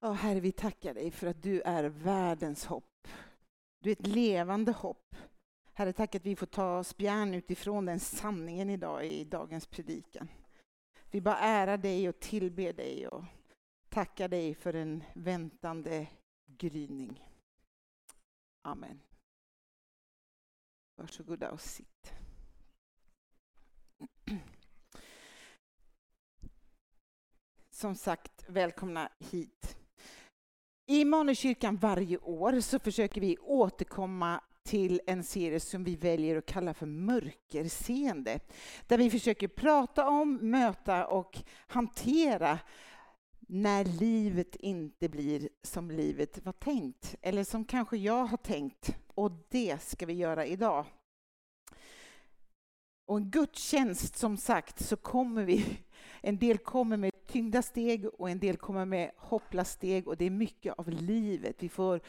Ja, Herre, vi tackar dig för att du är världens hopp. Du är ett levande hopp. Herre, tack att vi får ta spjärn utifrån den sanningen idag i dagens predikan. Vi bara ärar dig och tillber dig och tackar dig för en väntande gryning. Amen. Varsågoda och sitt. Som sagt, välkomna hit. I Immanuelskyrkan varje år så försöker vi återkomma till en serie som vi väljer att kalla för mörkerseende. Där vi försöker prata om, möta och hantera när livet inte blir som livet var tänkt. Eller som kanske jag har tänkt. Och det ska vi göra idag. Och en gudstjänst, som sagt, så kommer vi... En del kommer med tyngda steg och en del kommer med hoppla steg och det är mycket av livet. Vi får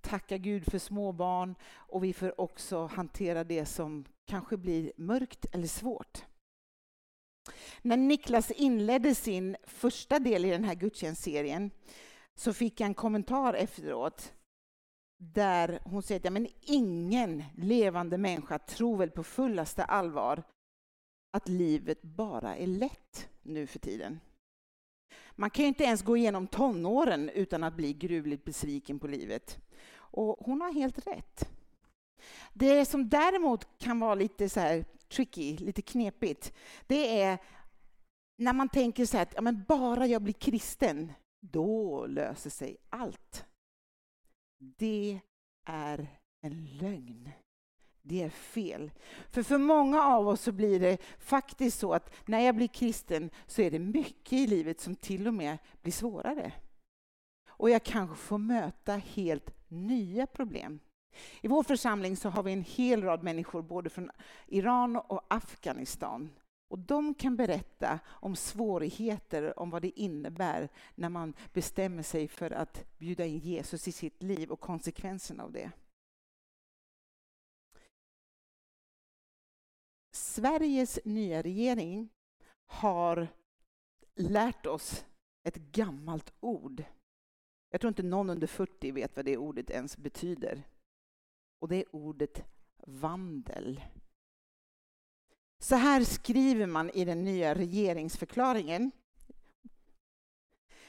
tacka Gud för småbarn och vi får också hantera det som kanske blir mörkt eller svårt. När Niklas inledde sin första del i den här gudstjänstserien så fick jag en kommentar efteråt där hon säger att ja, men ingen levande människa tror väl på fullaste allvar att livet bara är lätt nu för tiden. Man kan ju inte ens gå igenom tonåren utan att bli gruvligt besviken på livet. Och hon har helt rätt. Det som däremot kan vara lite så här tricky, lite knepigt, det är när man tänker så här att ja, men bara jag blir kristen, då löser sig allt. Det är en lögn. Det är fel. För för många av oss så blir det faktiskt så att när jag blir kristen så är det mycket i livet som till och med blir svårare. Och jag kanske får möta helt nya problem. I vår församling så har vi en hel rad människor både från Iran och Afghanistan. Och de kan berätta om svårigheter, om vad det innebär när man bestämmer sig för att bjuda in Jesus i sitt liv och konsekvenserna av det. Sveriges nya regering har lärt oss ett gammalt ord. Jag tror inte någon under 40 vet vad det ordet ens betyder. Och det är ordet vandel. Så här skriver man i den nya regeringsförklaringen.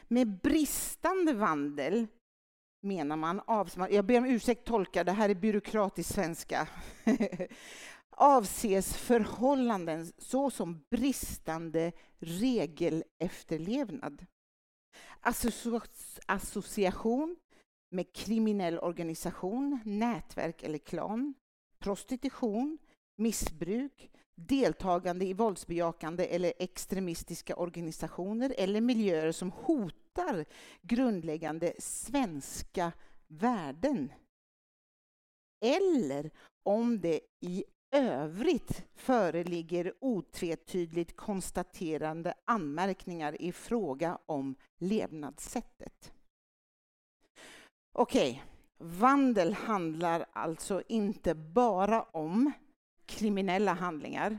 Med bristande vandel menar man, jag ber om ursäkt tolka, det här är byråkratisk svenska. avses förhållanden såsom bristande regelefterlevnad. Association med kriminell organisation, nätverk eller klan, prostitution, missbruk, deltagande i våldsbejakande eller extremistiska organisationer eller miljöer som hotar grundläggande svenska värden. Eller om det i övrigt föreligger otvetydigt konstaterande anmärkningar i fråga om levnadssättet. Okej, okay. vandel handlar alltså inte bara om kriminella handlingar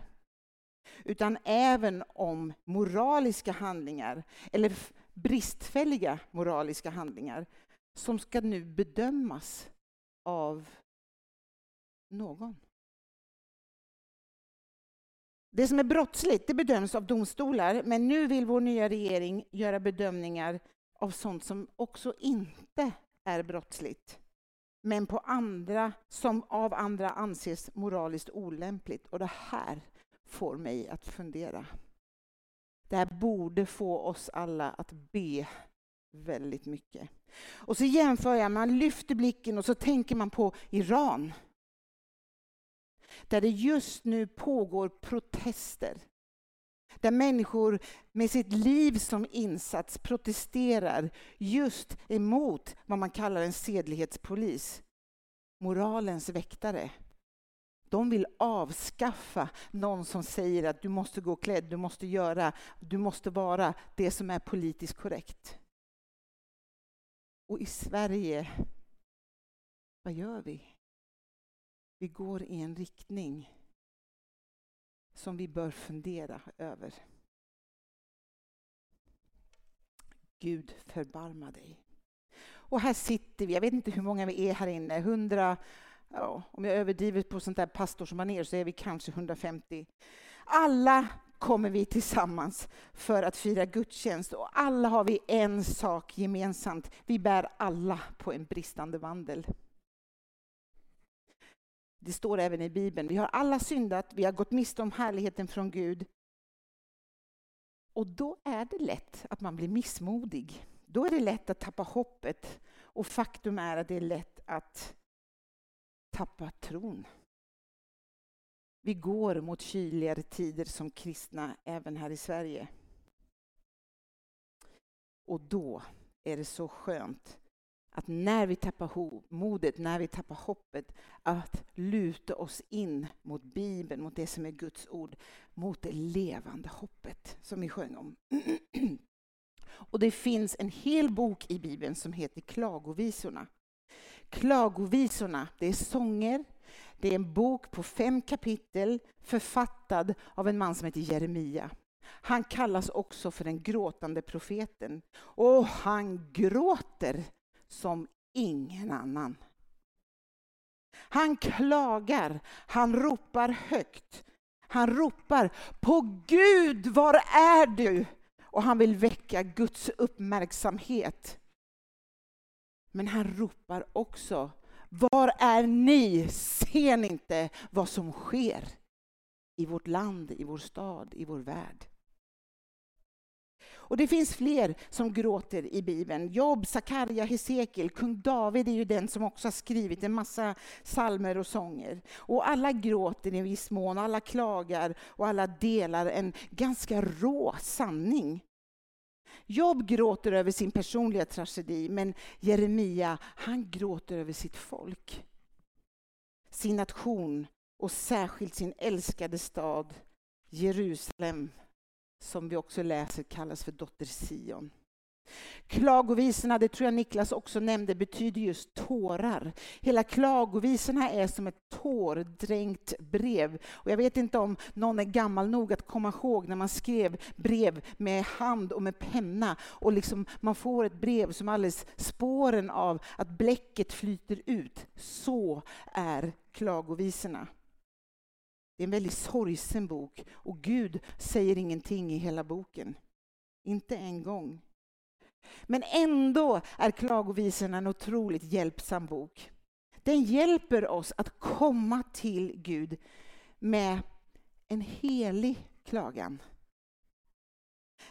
utan även om moraliska handlingar eller bristfälliga moraliska handlingar som ska nu bedömas av någon. Det som är brottsligt det bedöms av domstolar, men nu vill vår nya regering göra bedömningar av sånt som också inte är brottsligt, men på andra som av andra anses moraliskt olämpligt. Och det här får mig att fundera. Det här borde få oss alla att be väldigt mycket. Och så jämför jag, man lyfter blicken och så tänker man på Iran där det just nu pågår protester. Där människor med sitt liv som insats protesterar just emot vad man kallar en sedlighetspolis. Moralens väktare. De vill avskaffa någon som säger att du måste gå klädd, du måste göra, du måste vara det som är politiskt korrekt. Och i Sverige, vad gör vi? vi går i en riktning som vi bör fundera över. Gud förbarma dig. Och här sitter vi, jag vet inte hur många vi är här inne, 100, ja, om jag överdriver på sånt där pastorsmanér så är vi kanske 150. Alla kommer vi tillsammans för att fira gudstjänst och alla har vi en sak gemensamt. Vi bär alla på en bristande vandel. Det står även i Bibeln. Vi har alla syndat, vi har gått miste om härligheten från Gud. Och då är det lätt att man blir missmodig. Då är det lätt att tappa hoppet. Och faktum är att det är lätt att tappa tron. Vi går mot kyligare tider som kristna även här i Sverige. Och då är det så skönt att när vi tappar modet, när vi tappar hoppet, att luta oss in mot Bibeln, mot det som är Guds ord, mot det levande hoppet som vi sjöng om. Och det finns en hel bok i Bibeln som heter Klagovisorna. Klagovisorna, det är sånger, det är en bok på fem kapitel författad av en man som heter Jeremia. Han kallas också för den gråtande profeten. Och han gråter som ingen annan. Han klagar, han ropar högt. Han ropar på Gud, var är du? Och han vill väcka Guds uppmärksamhet. Men han ropar också, var är ni? Ser ni inte vad som sker i vårt land, i vår stad, i vår värld? Och det finns fler som gråter i Bibeln. Job, Sakarja, Hesekiel, kung David är ju den som också har skrivit en massa salmer och sånger. Och alla gråter i viss mån, alla klagar och alla delar en ganska rå sanning. Job gråter över sin personliga tragedi, men Jeremia, han gråter över sitt folk. Sin nation och särskilt sin älskade stad Jerusalem som vi också läser kallas för dotter Sion. Klagovisorna, det tror jag Niklas också nämnde, betyder just tårar. Hela klagovisorna är som ett tårdränkt brev. Och jag vet inte om någon är gammal nog att komma ihåg när man skrev brev med hand och med penna och liksom man får ett brev som alldeles spåren av att bläcket flyter ut. Så är klagovisorna. Det är en väldigt sorgsen bok och Gud säger ingenting i hela boken. Inte en gång. Men ändå är Klagovisorna en otroligt hjälpsam bok. Den hjälper oss att komma till Gud med en helig klagan.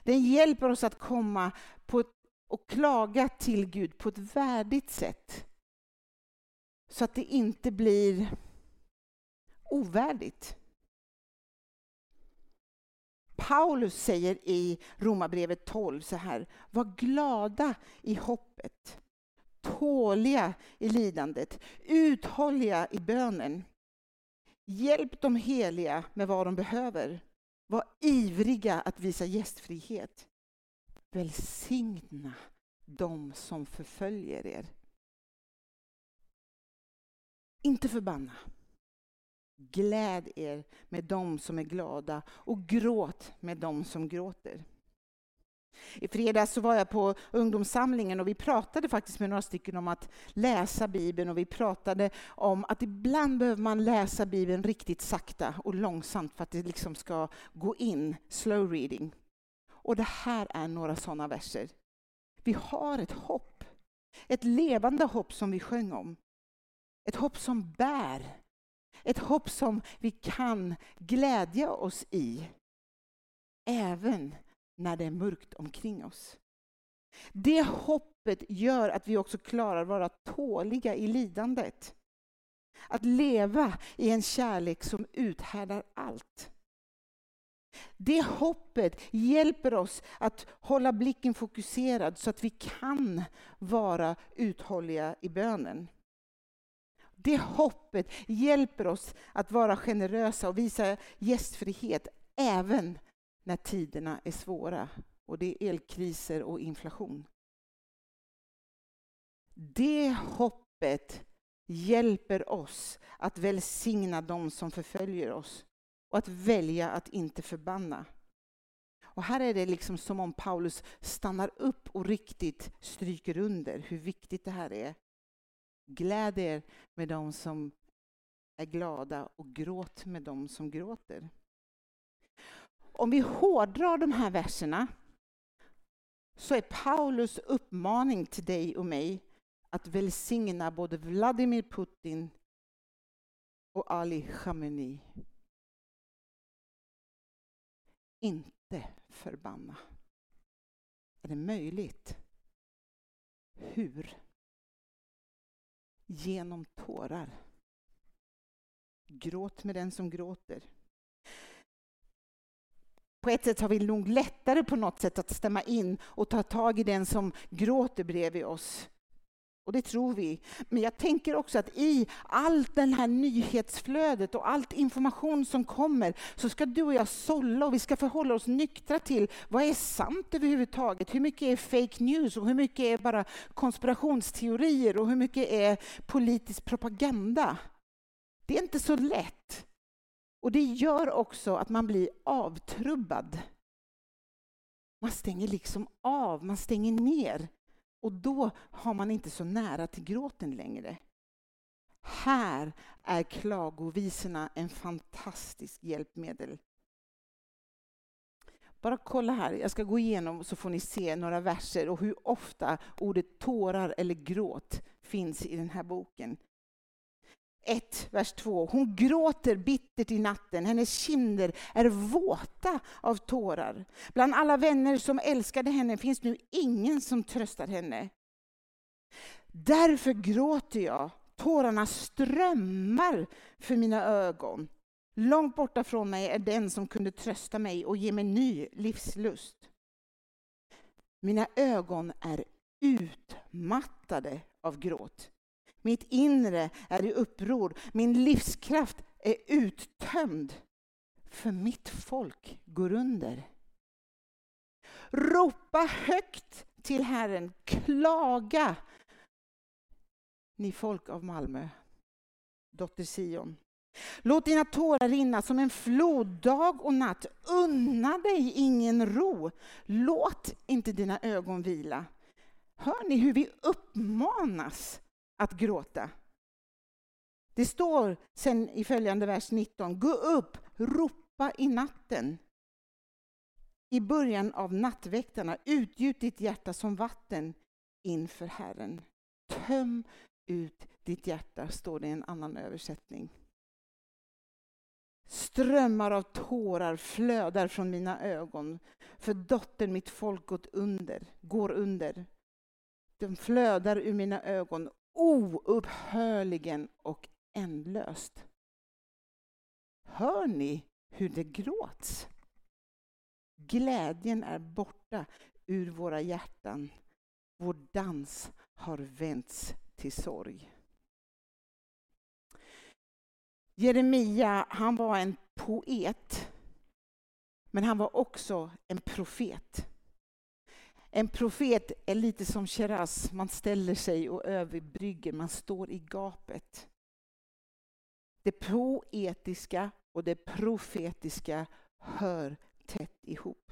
Den hjälper oss att komma på ett, och klaga till Gud på ett värdigt sätt. Så att det inte blir ovärdigt. Paulus säger i Romarbrevet 12 så här, var glada i hoppet, tåliga i lidandet, uthålliga i bönen. Hjälp de heliga med vad de behöver. Var ivriga att visa gästfrihet. Välsigna de som förföljer er. Inte förbanna. Gläd er med dem som är glada och gråt med dem som gråter. I fredags så var jag på ungdomssamlingen och vi pratade faktiskt med några stycken om att läsa Bibeln och vi pratade om att ibland behöver man läsa Bibeln riktigt sakta och långsamt för att det liksom ska gå in, slow reading. Och det här är några sådana verser. Vi har ett hopp, ett levande hopp som vi sjöng om. Ett hopp som bär, ett hopp som vi kan glädja oss i, även när det är mörkt omkring oss. Det hoppet gör att vi också klarar att vara tåliga i lidandet. Att leva i en kärlek som uthärdar allt. Det hoppet hjälper oss att hålla blicken fokuserad så att vi kan vara uthålliga i bönen. Det hoppet hjälper oss att vara generösa och visa gästfrihet även när tiderna är svåra och det är elkriser och inflation. Det hoppet hjälper oss att välsigna dem som förföljer oss och att välja att inte förbanna. Och här är det liksom som om Paulus stannar upp och riktigt stryker under hur viktigt det här är. Gläd er med dem som är glada och gråt med dem som gråter. Om vi hårdrar de här verserna så är Paulus uppmaning till dig och mig att välsigna både Vladimir Putin och Ali Khamenei. Inte förbanna. Är det möjligt? Hur? Genom tårar. Gråt med den som gråter. På ett sätt har vi nog lättare på något sätt att stämma in och ta tag i den som gråter bredvid oss. Och det tror vi. Men jag tänker också att i allt det här nyhetsflödet och allt information som kommer så ska du och jag sålla och vi ska förhålla oss nyktra till vad är sant överhuvudtaget? Hur mycket är fake news och hur mycket är bara konspirationsteorier och hur mycket är politisk propaganda? Det är inte så lätt. Och det gör också att man blir avtrubbad. Man stänger liksom av, man stänger ner. Och då har man inte så nära till gråten längre. Här är klagovisorna en fantastisk hjälpmedel. Bara kolla här, jag ska gå igenom så får ni se några verser och hur ofta ordet tårar eller gråt finns i den här boken. 1, vers 2. Hon gråter bittert i natten, hennes kinder är våta av tårar. Bland alla vänner som älskade henne finns nu ingen som tröstar henne. Därför gråter jag, tårarna strömmar för mina ögon. Långt borta från mig är den som kunde trösta mig och ge mig ny livslust. Mina ögon är utmattade av gråt. Mitt inre är i uppror. Min livskraft är uttömd. För mitt folk går under. Ropa högt till Herren. Klaga, ni folk av Malmö, dotter Sion. Låt dina tårar rinna som en flod dag och natt. Unna dig ingen ro. Låt inte dina ögon vila. Hör ni hur vi uppmanas att gråta. Det står sen i följande vers 19, gå upp, ropa i natten. I början av nattväktarna, utgjut ditt hjärta som vatten inför Herren. Töm ut ditt hjärta, står det i en annan översättning. Strömmar av tårar flödar från mina ögon, för dottern mitt folk gått under, går under. De flödar ur mina ögon, oupphörligen och ändlöst. Hör ni hur det gråts? Glädjen är borta ur våra hjärtan. Vår dans har vänts till sorg. Jeremia, han var en poet, men han var också en profet. En profet är lite som Keras, man ställer sig och överbrygger, man står i gapet. Det poetiska och det profetiska hör tätt ihop.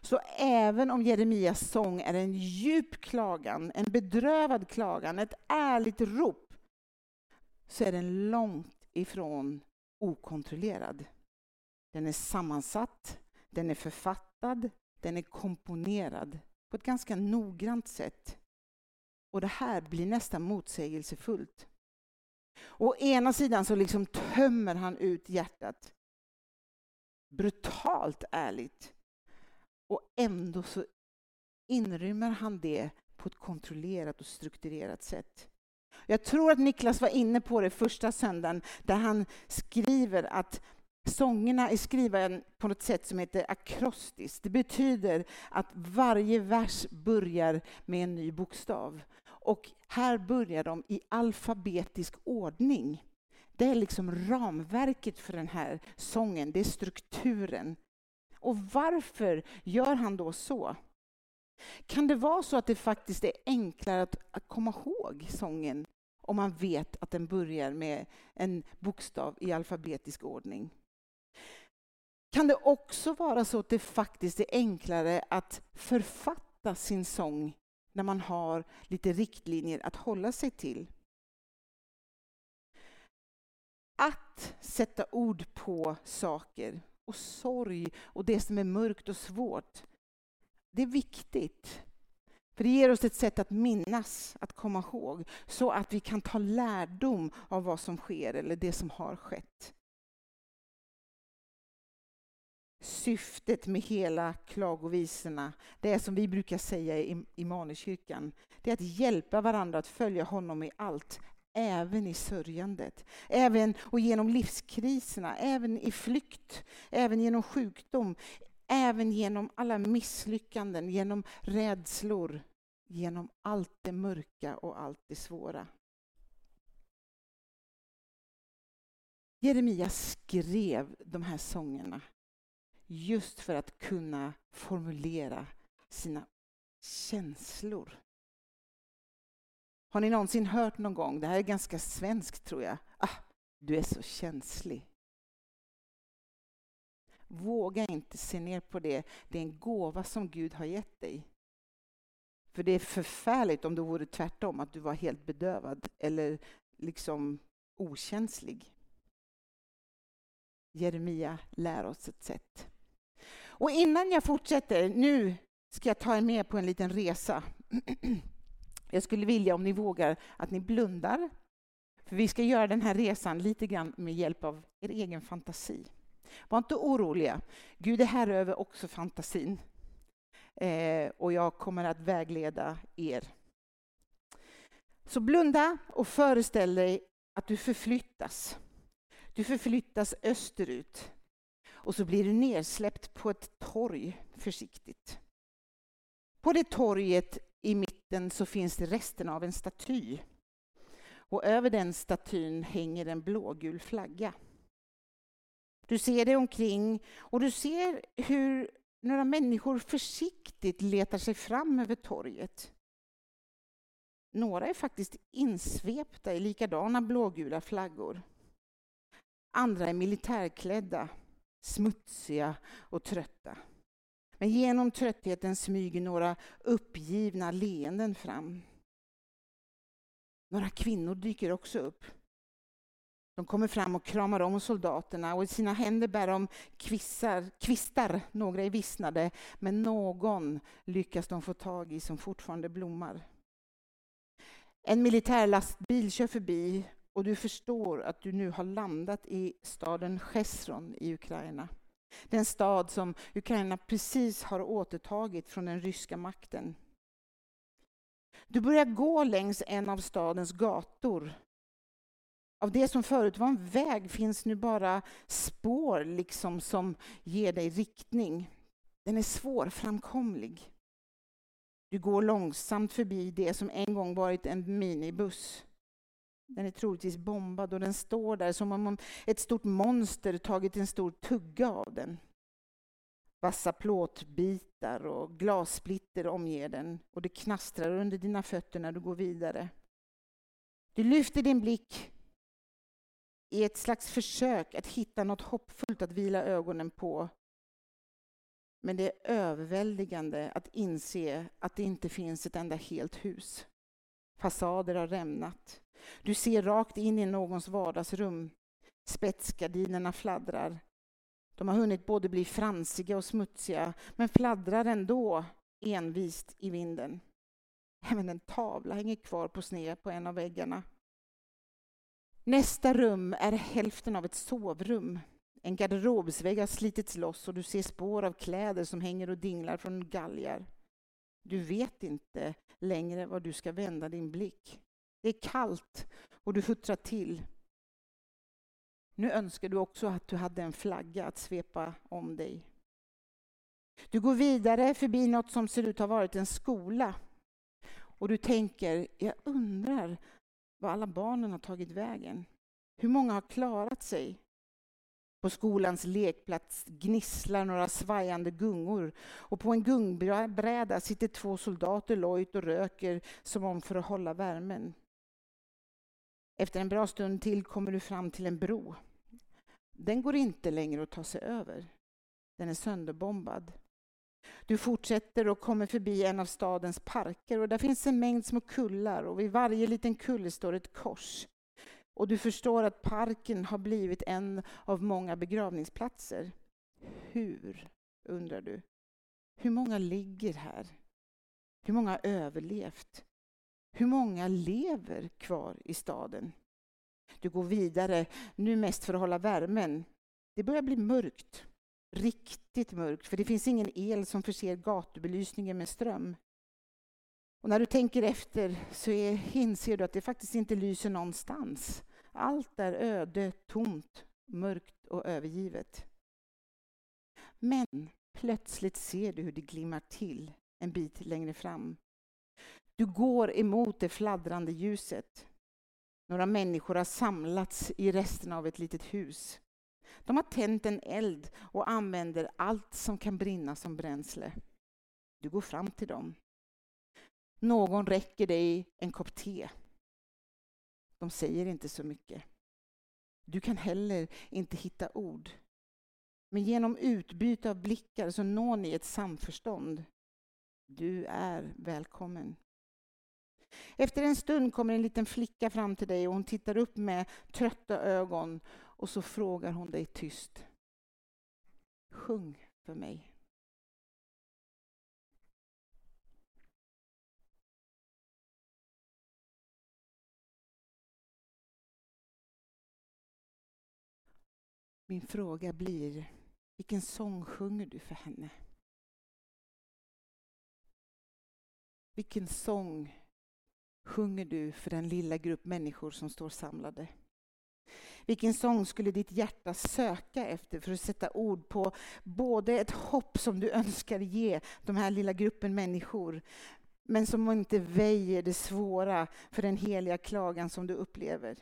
Så även om Jeremias sång är en djup klagan, en bedrövad klagan, ett ärligt rop, så är den långt ifrån okontrollerad. Den är sammansatt, den är författad, den är komponerad på ett ganska noggrant sätt. Och det här blir nästan motsägelsefullt. Å ena sidan så liksom tömmer han ut hjärtat. Brutalt ärligt. Och ändå så inrymmer han det på ett kontrollerat och strukturerat sätt. Jag tror att Niklas var inne på det första söndagen, där han skriver att Sångerna är skrivna på något sätt som heter akrostiskt. Det betyder att varje vers börjar med en ny bokstav. Och här börjar de i alfabetisk ordning. Det är liksom ramverket för den här sången, det är strukturen. Och varför gör han då så? Kan det vara så att det faktiskt är enklare att, att komma ihåg sången om man vet att den börjar med en bokstav i alfabetisk ordning? Kan det också vara så att det faktiskt är enklare att författa sin sång när man har lite riktlinjer att hålla sig till. Att sätta ord på saker och sorg och det som är mörkt och svårt, det är viktigt. För det ger oss ett sätt att minnas, att komma ihåg, så att vi kan ta lärdom av vad som sker eller det som har skett. Syftet med hela klagovisorna, det är som vi brukar säga i Immanuelskyrkan, det är att hjälpa varandra att följa honom i allt, även i sörjandet. Även och genom livskriserna, även i flykt, även genom sjukdom, även genom alla misslyckanden, genom rädslor, genom allt det mörka och allt det svåra. Jeremia skrev de här sångerna just för att kunna formulera sina känslor. Har ni någonsin hört någon gång, det här är ganska svenskt tror jag, ah, du är så känslig. Våga inte se ner på det, det är en gåva som Gud har gett dig. För det är förfärligt om det vore tvärtom, att du var helt bedövad eller liksom okänslig. Jeremia lär oss ett sätt. Och innan jag fortsätter, nu ska jag ta er med på en liten resa. Jag skulle vilja, om ni vågar, att ni blundar. För vi ska göra den här resan lite grann med hjälp av er egen fantasi. Var inte oroliga. Gud är här över också fantasin. Eh, och jag kommer att vägleda er. Så blunda och föreställ dig att du förflyttas. Du förflyttas österut och så blir du nedsläppt på ett torg försiktigt. På det torget i mitten så finns det resten av en staty. Och över den statyn hänger en blågul flagga. Du ser dig omkring och du ser hur några människor försiktigt letar sig fram över torget. Några är faktiskt insvepta i likadana blågula flaggor. Andra är militärklädda, smutsiga och trötta. Men genom tröttheten smyger några uppgivna leenden fram. Några kvinnor dyker också upp. De kommer fram och kramar om soldaterna och i sina händer bär de kvissar, kvistar, några är vissnade, men någon lyckas de få tag i som fortfarande blommar. En militärlastbil kör förbi och du förstår att du nu har landat i staden Chesron i Ukraina. Den stad som Ukraina precis har återtagit från den ryska makten. Du börjar gå längs en av stadens gator. Av det som förut var en väg finns nu bara spår liksom som ger dig riktning. Den är svårframkomlig. Du går långsamt förbi det som en gång varit en minibuss. Den är troligtvis bombad och den står där som om ett stort monster tagit en stor tugga av den. Vassa plåtbitar och glassplitter omger den och det knastrar under dina fötter när du går vidare. Du lyfter din blick i ett slags försök att hitta något hoppfullt att vila ögonen på. Men det är överväldigande att inse att det inte finns ett enda helt hus. Fasader har rämnat. Du ser rakt in i någons vardagsrum. Spetsgardinerna fladdrar. De har hunnit både bli fransiga och smutsiga, men fladdrar ändå envist i vinden. Även en tavla hänger kvar på sned på en av väggarna. Nästa rum är hälften av ett sovrum. En garderobsvägg har slitits loss och du ser spår av kläder som hänger och dinglar från galgar. Du vet inte längre var du ska vända din blick. Det är kallt och du huttrar till. Nu önskar du också att du hade en flagga att svepa om dig. Du går vidare förbi något som ser ut att ha varit en skola. Och du tänker, jag undrar var alla barnen har tagit vägen. Hur många har klarat sig? På skolans lekplats gnisslar några svajande gungor och på en gungbräda sitter två soldater lojt och röker som om för att hålla värmen. Efter en bra stund till kommer du fram till en bro. Den går inte längre att ta sig över. Den är sönderbombad. Du fortsätter och kommer förbi en av stadens parker och där finns en mängd små kullar och vid varje liten kulle står ett kors. Och du förstår att parken har blivit en av många begravningsplatser. Hur, undrar du? Hur många ligger här? Hur många har överlevt? Hur många lever kvar i staden? Du går vidare, nu mest för att hålla värmen. Det börjar bli mörkt. Riktigt mörkt, för det finns ingen el som förser gatubelysningen med ström. Och när du tänker efter så är, inser du att det faktiskt inte lyser någonstans. Allt är öde, tomt, mörkt och övergivet. Men plötsligt ser du hur det glimmar till en bit längre fram. Du går emot det fladdrande ljuset. Några människor har samlats i resten av ett litet hus. De har tänt en eld och använder allt som kan brinna som bränsle. Du går fram till dem. Någon räcker dig en kopp te. De säger inte så mycket. Du kan heller inte hitta ord. Men genom utbyte av blickar så når ni ett samförstånd. Du är välkommen. Efter en stund kommer en liten flicka fram till dig och hon tittar upp med trötta ögon och så frågar hon dig tyst. Sjung för mig. Min fråga blir, vilken sång sjunger du för henne? Vilken sång sjunger du för den lilla grupp människor som står samlade? Vilken sång skulle ditt hjärta söka efter för att sätta ord på både ett hopp som du önskar ge de här lilla gruppen människor, men som inte väjer det svåra för den heliga klagan som du upplever?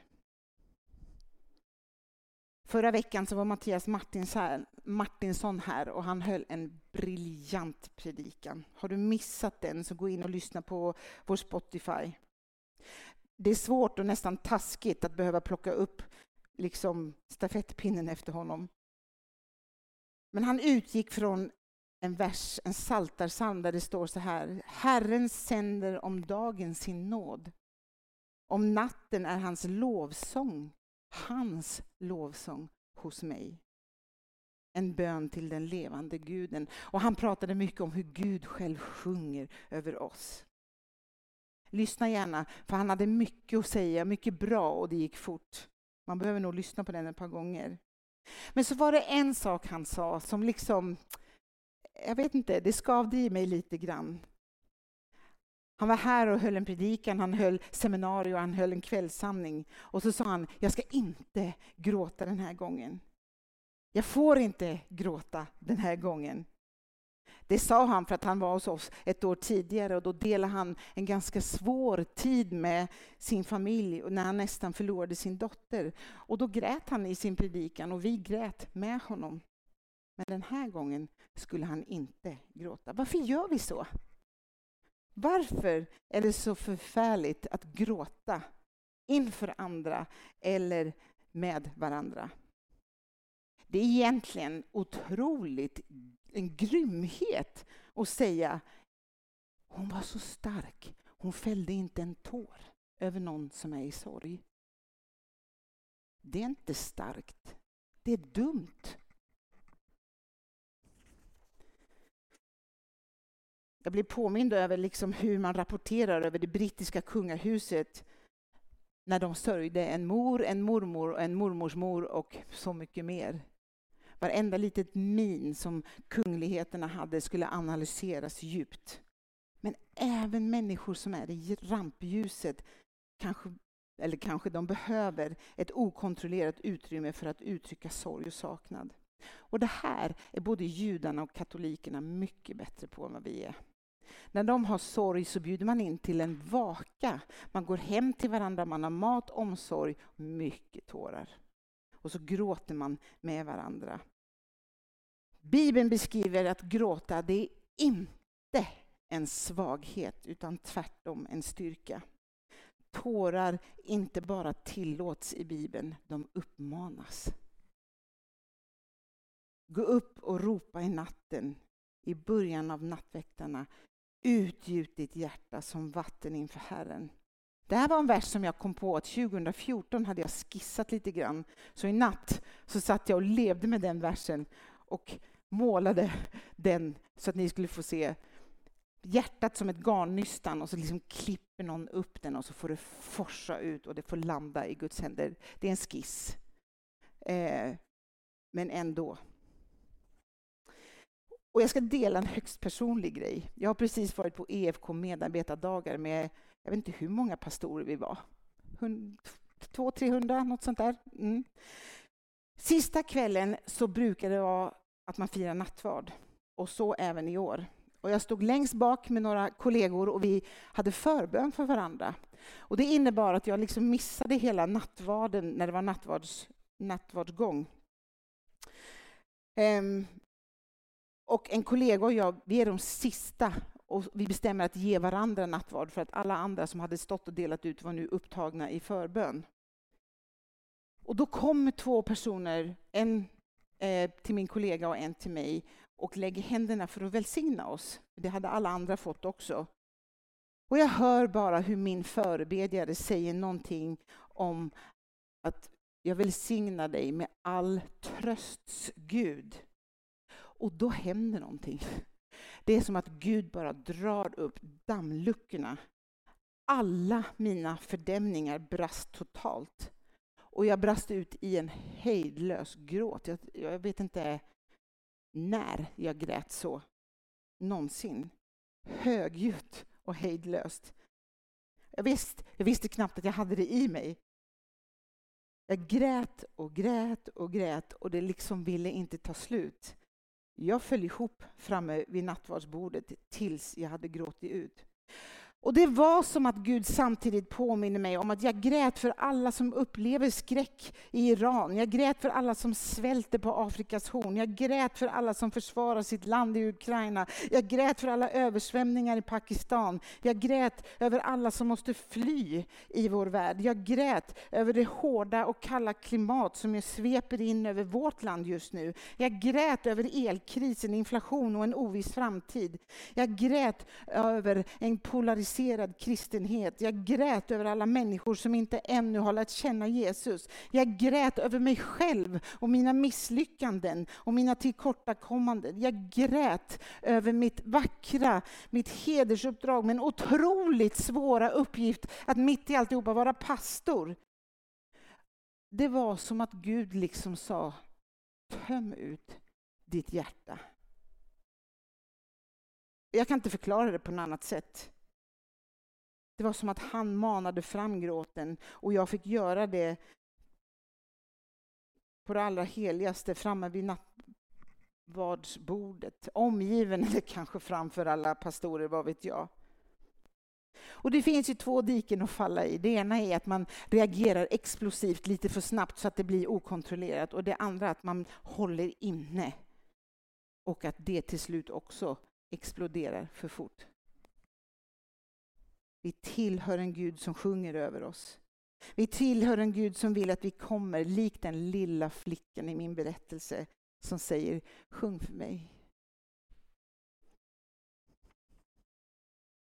Förra veckan så var Mattias Martinsson här och han höll en briljant predikan. Har du missat den så gå in och lyssna på vår Spotify. Det är svårt och nästan taskigt att behöva plocka upp liksom stafettpinnen efter honom. Men han utgick från en vers, en saltarsalm där det står så här. Herren sänder om dagen sin nåd. Om natten är hans lovsång hans lovsång hos mig. En bön till den levande guden. Och han pratade mycket om hur Gud själv sjunger över oss. Lyssna gärna, för han hade mycket att säga, mycket bra och det gick fort. Man behöver nog lyssna på den ett par gånger. Men så var det en sak han sa som liksom, jag vet inte, det skavde i mig lite grann. Han var här och höll en predikan, han höll seminarium, han höll en kvällssamling. Och så sa han, jag ska inte gråta den här gången. Jag får inte gråta den här gången. Det sa han för att han var hos oss ett år tidigare och då delade han en ganska svår tid med sin familj när han nästan förlorade sin dotter. Och då grät han i sin predikan och vi grät med honom. Men den här gången skulle han inte gråta. Varför gör vi så? Varför är det så förfärligt att gråta inför andra eller med varandra? Det är egentligen otroligt en grymhet att säga hon var så stark, hon fällde inte en tår över någon som är i sorg. Det är inte starkt, det är dumt. Jag blir påmind över liksom hur man rapporterar över det brittiska kungahuset när de sörjde en mor, en mormor, en mormors mor och så mycket mer. Varenda litet min som kungligheterna hade skulle analyseras djupt. Men även människor som är i rampljuset kanske, eller kanske de behöver ett okontrollerat utrymme för att uttrycka sorg och saknad. Och det här är både judarna och katolikerna mycket bättre på än vad vi är. När de har sorg så bjuder man in till en vaka. Man går hem till varandra, man har mat, omsorg, mycket tårar. Och så gråter man med varandra. Bibeln beskriver att gråta, det är inte en svaghet, utan tvärtom en styrka. Tårar inte bara tillåts i Bibeln, de uppmanas. Gå upp och ropa i natten, i början av nattväktarna. Utgjut ditt hjärta som vatten inför Herren. Det här var en vers som jag kom på att 2014 hade jag skissat lite grann. Så i natt så satt jag och levde med den versen och målade den så att ni skulle få se hjärtat som ett garnnystan och så liksom klipper någon upp den och så får det forsa ut och det får landa i Guds händer. Det är en skiss. Eh, men ändå. Och jag ska dela en högst personlig grej. Jag har precis varit på EFK medarbetardagar med, jag vet inte hur många pastorer vi var. 200, 300, något sånt där. Mm. Sista kvällen så brukar det vara att man firar nattvard. Och så även i år. Och jag stod längst bak med några kollegor och vi hade förbön för varandra. Och det innebar att jag liksom missade hela nattvarden när det var nattvards, nattvardsgång. Um, och en kollega och jag, vi är de sista och vi bestämmer att ge varandra nattvard för att alla andra som hade stått och delat ut var nu upptagna i förbön. Och då kommer två personer, en eh, till min kollega och en till mig och lägger händerna för att välsigna oss. Det hade alla andra fått också. Och jag hör bara hur min förebedjare säger någonting om att jag välsignar dig med all trösts Gud. Och då händer någonting. Det är som att Gud bara drar upp dammluckorna. Alla mina fördämningar brast totalt. Och jag brast ut i en hejdlös gråt. Jag, jag vet inte när jag grät så. Någonsin. Högljutt och hejdlöst. Jag visste, jag visste knappt att jag hade det i mig. Jag grät och grät och grät och det liksom ville inte ta slut. Jag föll ihop framme vid nattvardsbordet tills jag hade gråtit ut. Och det var som att Gud samtidigt påminner mig om att jag grät för alla som upplever skräck i Iran. Jag grät för alla som svälter på Afrikas horn. Jag grät för alla som försvarar sitt land i Ukraina. Jag grät för alla översvämningar i Pakistan. Jag grät över alla som måste fly i vår värld. Jag grät över det hårda och kalla klimat som sveper in över vårt land just nu. Jag grät över elkrisen, inflation och en oviss framtid. Jag grät över en polarisering organiserad kristenhet. Jag grät över alla människor som inte ännu har lärt känna Jesus. Jag grät över mig själv och mina misslyckanden och mina tillkortakommanden. Jag grät över mitt vackra, mitt hedersuppdrag, men otroligt svåra uppgift att mitt i alltihopa vara pastor. Det var som att Gud liksom sa, töm ut ditt hjärta. Jag kan inte förklara det på något annat sätt. Det var som att han manade fram gråten och jag fick göra det på det allra heligaste framme vid nattvardsbordet. Omgiven eller kanske framför alla pastorer, vad vet jag. Och det finns ju två diken att falla i. Det ena är att man reagerar explosivt lite för snabbt så att det blir okontrollerat och det andra att man håller inne och att det till slut också exploderar för fort. Vi tillhör en Gud som sjunger över oss. Vi tillhör en Gud som vill att vi kommer, likt den lilla flickan i min berättelse, som säger sjung för mig.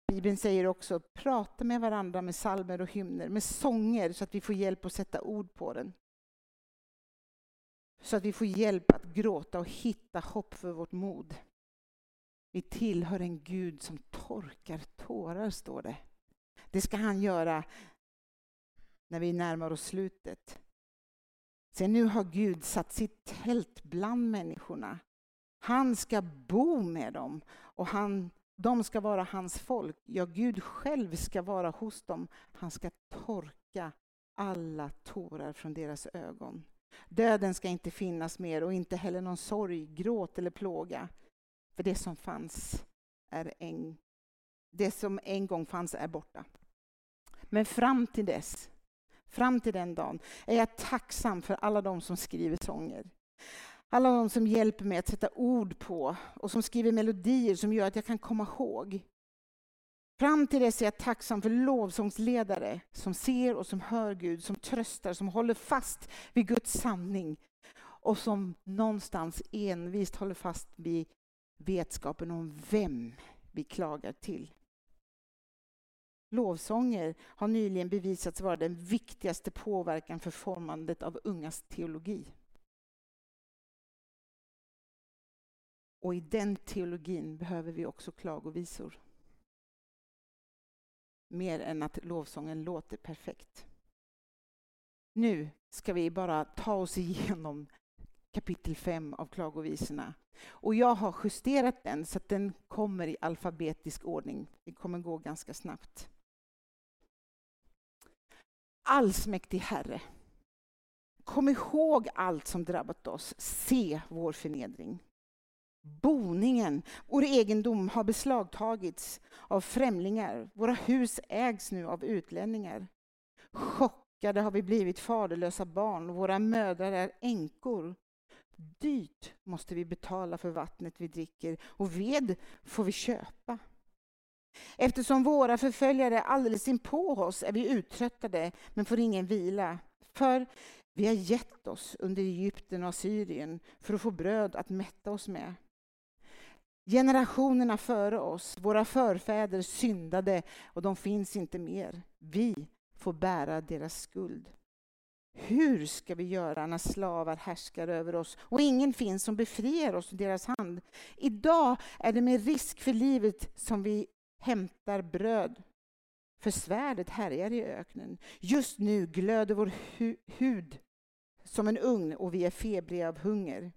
Bibeln säger också prata med varandra med salmer och hymner, med sånger så att vi får hjälp att sätta ord på den. Så att vi får hjälp att gråta och hitta hopp för vårt mod. Vi tillhör en Gud som torkar tårar, står det. Det ska han göra när vi närmar oss slutet. Se, nu har Gud satt sitt tält bland människorna. Han ska bo med dem och han, de ska vara hans folk. Ja, Gud själv ska vara hos dem. Han ska torka alla tårar från deras ögon. Döden ska inte finnas mer och inte heller någon sorg, gråt eller plåga. För det som fanns är en, det som en gång fanns är borta. Men fram till dess, fram till den dagen, är jag tacksam för alla de som skriver sånger. Alla de som hjälper mig att sätta ord på och som skriver melodier som gör att jag kan komma ihåg. Fram till dess är jag tacksam för lovsångsledare som ser och som hör Gud, som tröstar, som håller fast vid Guds sanning och som någonstans envist håller fast vid vetskapen om vem vi klagar till. Lovsånger har nyligen bevisats vara den viktigaste påverkan för formandet av ungas teologi. Och i den teologin behöver vi också klagovisor. Mer än att lovsången låter perfekt. Nu ska vi bara ta oss igenom kapitel 5 av klagovisorna. Och jag har justerat den så att den kommer i alfabetisk ordning. Det kommer gå ganska snabbt. Allsmäktig Herre, kom ihåg allt som drabbat oss. Se vår förnedring. Boningen, vår egendom, har beslagtagits av främlingar. Våra hus ägs nu av utlänningar. Chockade har vi blivit faderlösa barn. Våra mödrar är änkor. Dyrt måste vi betala för vattnet vi dricker och ved får vi köpa. Eftersom våra förföljare är alldeles inpå oss är vi uttröttade men får ingen vila. För vi har gett oss under Egypten och Syrien för att få bröd att mätta oss med. Generationerna före oss, våra förfäder, syndade och de finns inte mer. Vi får bära deras skuld. Hur ska vi göra när slavar härskar över oss och ingen finns som befriar oss ur deras hand? Idag är det med risk för livet som vi hämtar bröd. För svärdet härjar i öknen. Just nu glöder vår hu hud som en ugn och vi är febriga av hunger.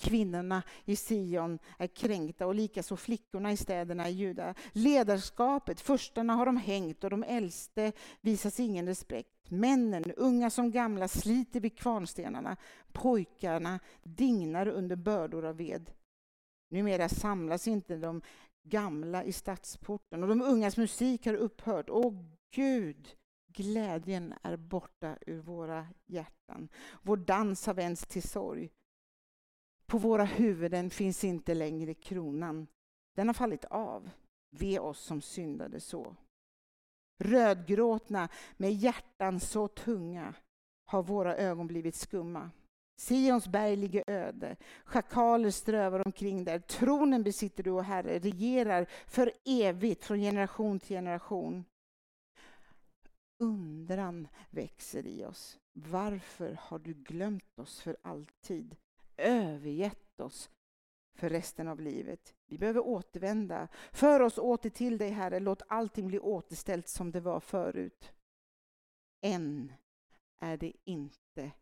Kvinnorna i Sion är kränkta och likaså flickorna i städerna i Juda. Ledarskapet, förstarna har de hängt och de äldste visas ingen respekt. Männen, unga som gamla, sliter vid kvarnstenarna. Pojkarna dignar under bördor av ved. Numera samlas inte de gamla i stadsporten och de ungas musik har upphört. Åh Gud, glädjen är borta ur våra hjärtan. Vår dans har vänts till sorg. På våra huvuden finns inte längre kronan. Den har fallit av. Ve oss som syndade så. Rödgråtna med hjärtan så tunga har våra ögon blivit skumma. Sions berg ligger öde, schakaler strövar omkring där. Tronen besitter du, o Herre, regerar för evigt från generation till generation. Undran växer i oss. Varför har du glömt oss för alltid? Övergett oss för resten av livet. Vi behöver återvända. För oss åter till dig, Herre. Låt allting bli återställt som det var förut. Än är det inte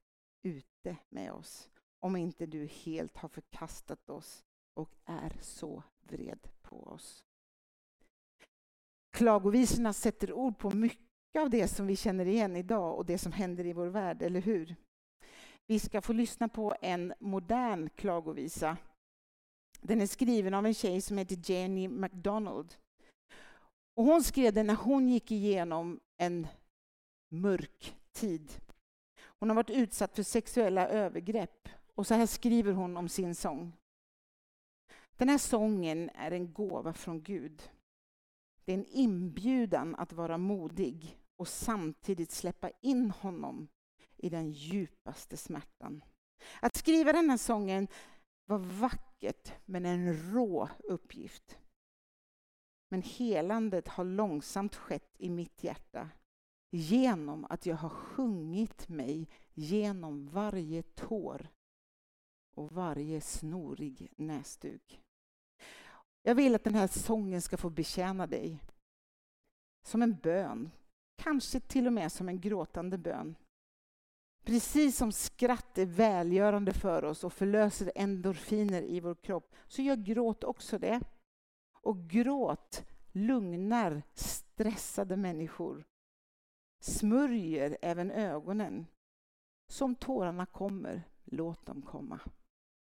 ute med oss om inte du helt har förkastat oss och är så vred på oss. Klagovisorna sätter ord på mycket av det som vi känner igen idag och det som händer i vår värld, eller hur? Vi ska få lyssna på en modern klagovisa. Den är skriven av en tjej som heter Jenny MacDonald. Och hon skrev den när hon gick igenom en mörk tid hon har varit utsatt för sexuella övergrepp och så här skriver hon om sin sång. Den här sången är en gåva från Gud. Det är en inbjudan att vara modig och samtidigt släppa in honom i den djupaste smärtan. Att skriva den här sången var vackert, men en rå uppgift. Men helandet har långsamt skett i mitt hjärta genom att jag har sjungit mig genom varje tår och varje snorig näsduk. Jag vill att den här sången ska få betjäna dig som en bön, kanske till och med som en gråtande bön. Precis som skratt är välgörande för oss och förlöser endorfiner i vår kropp, så gör gråt också det. Och gråt lugnar stressade människor smörjer även ögonen. Som tårarna kommer, låt dem komma.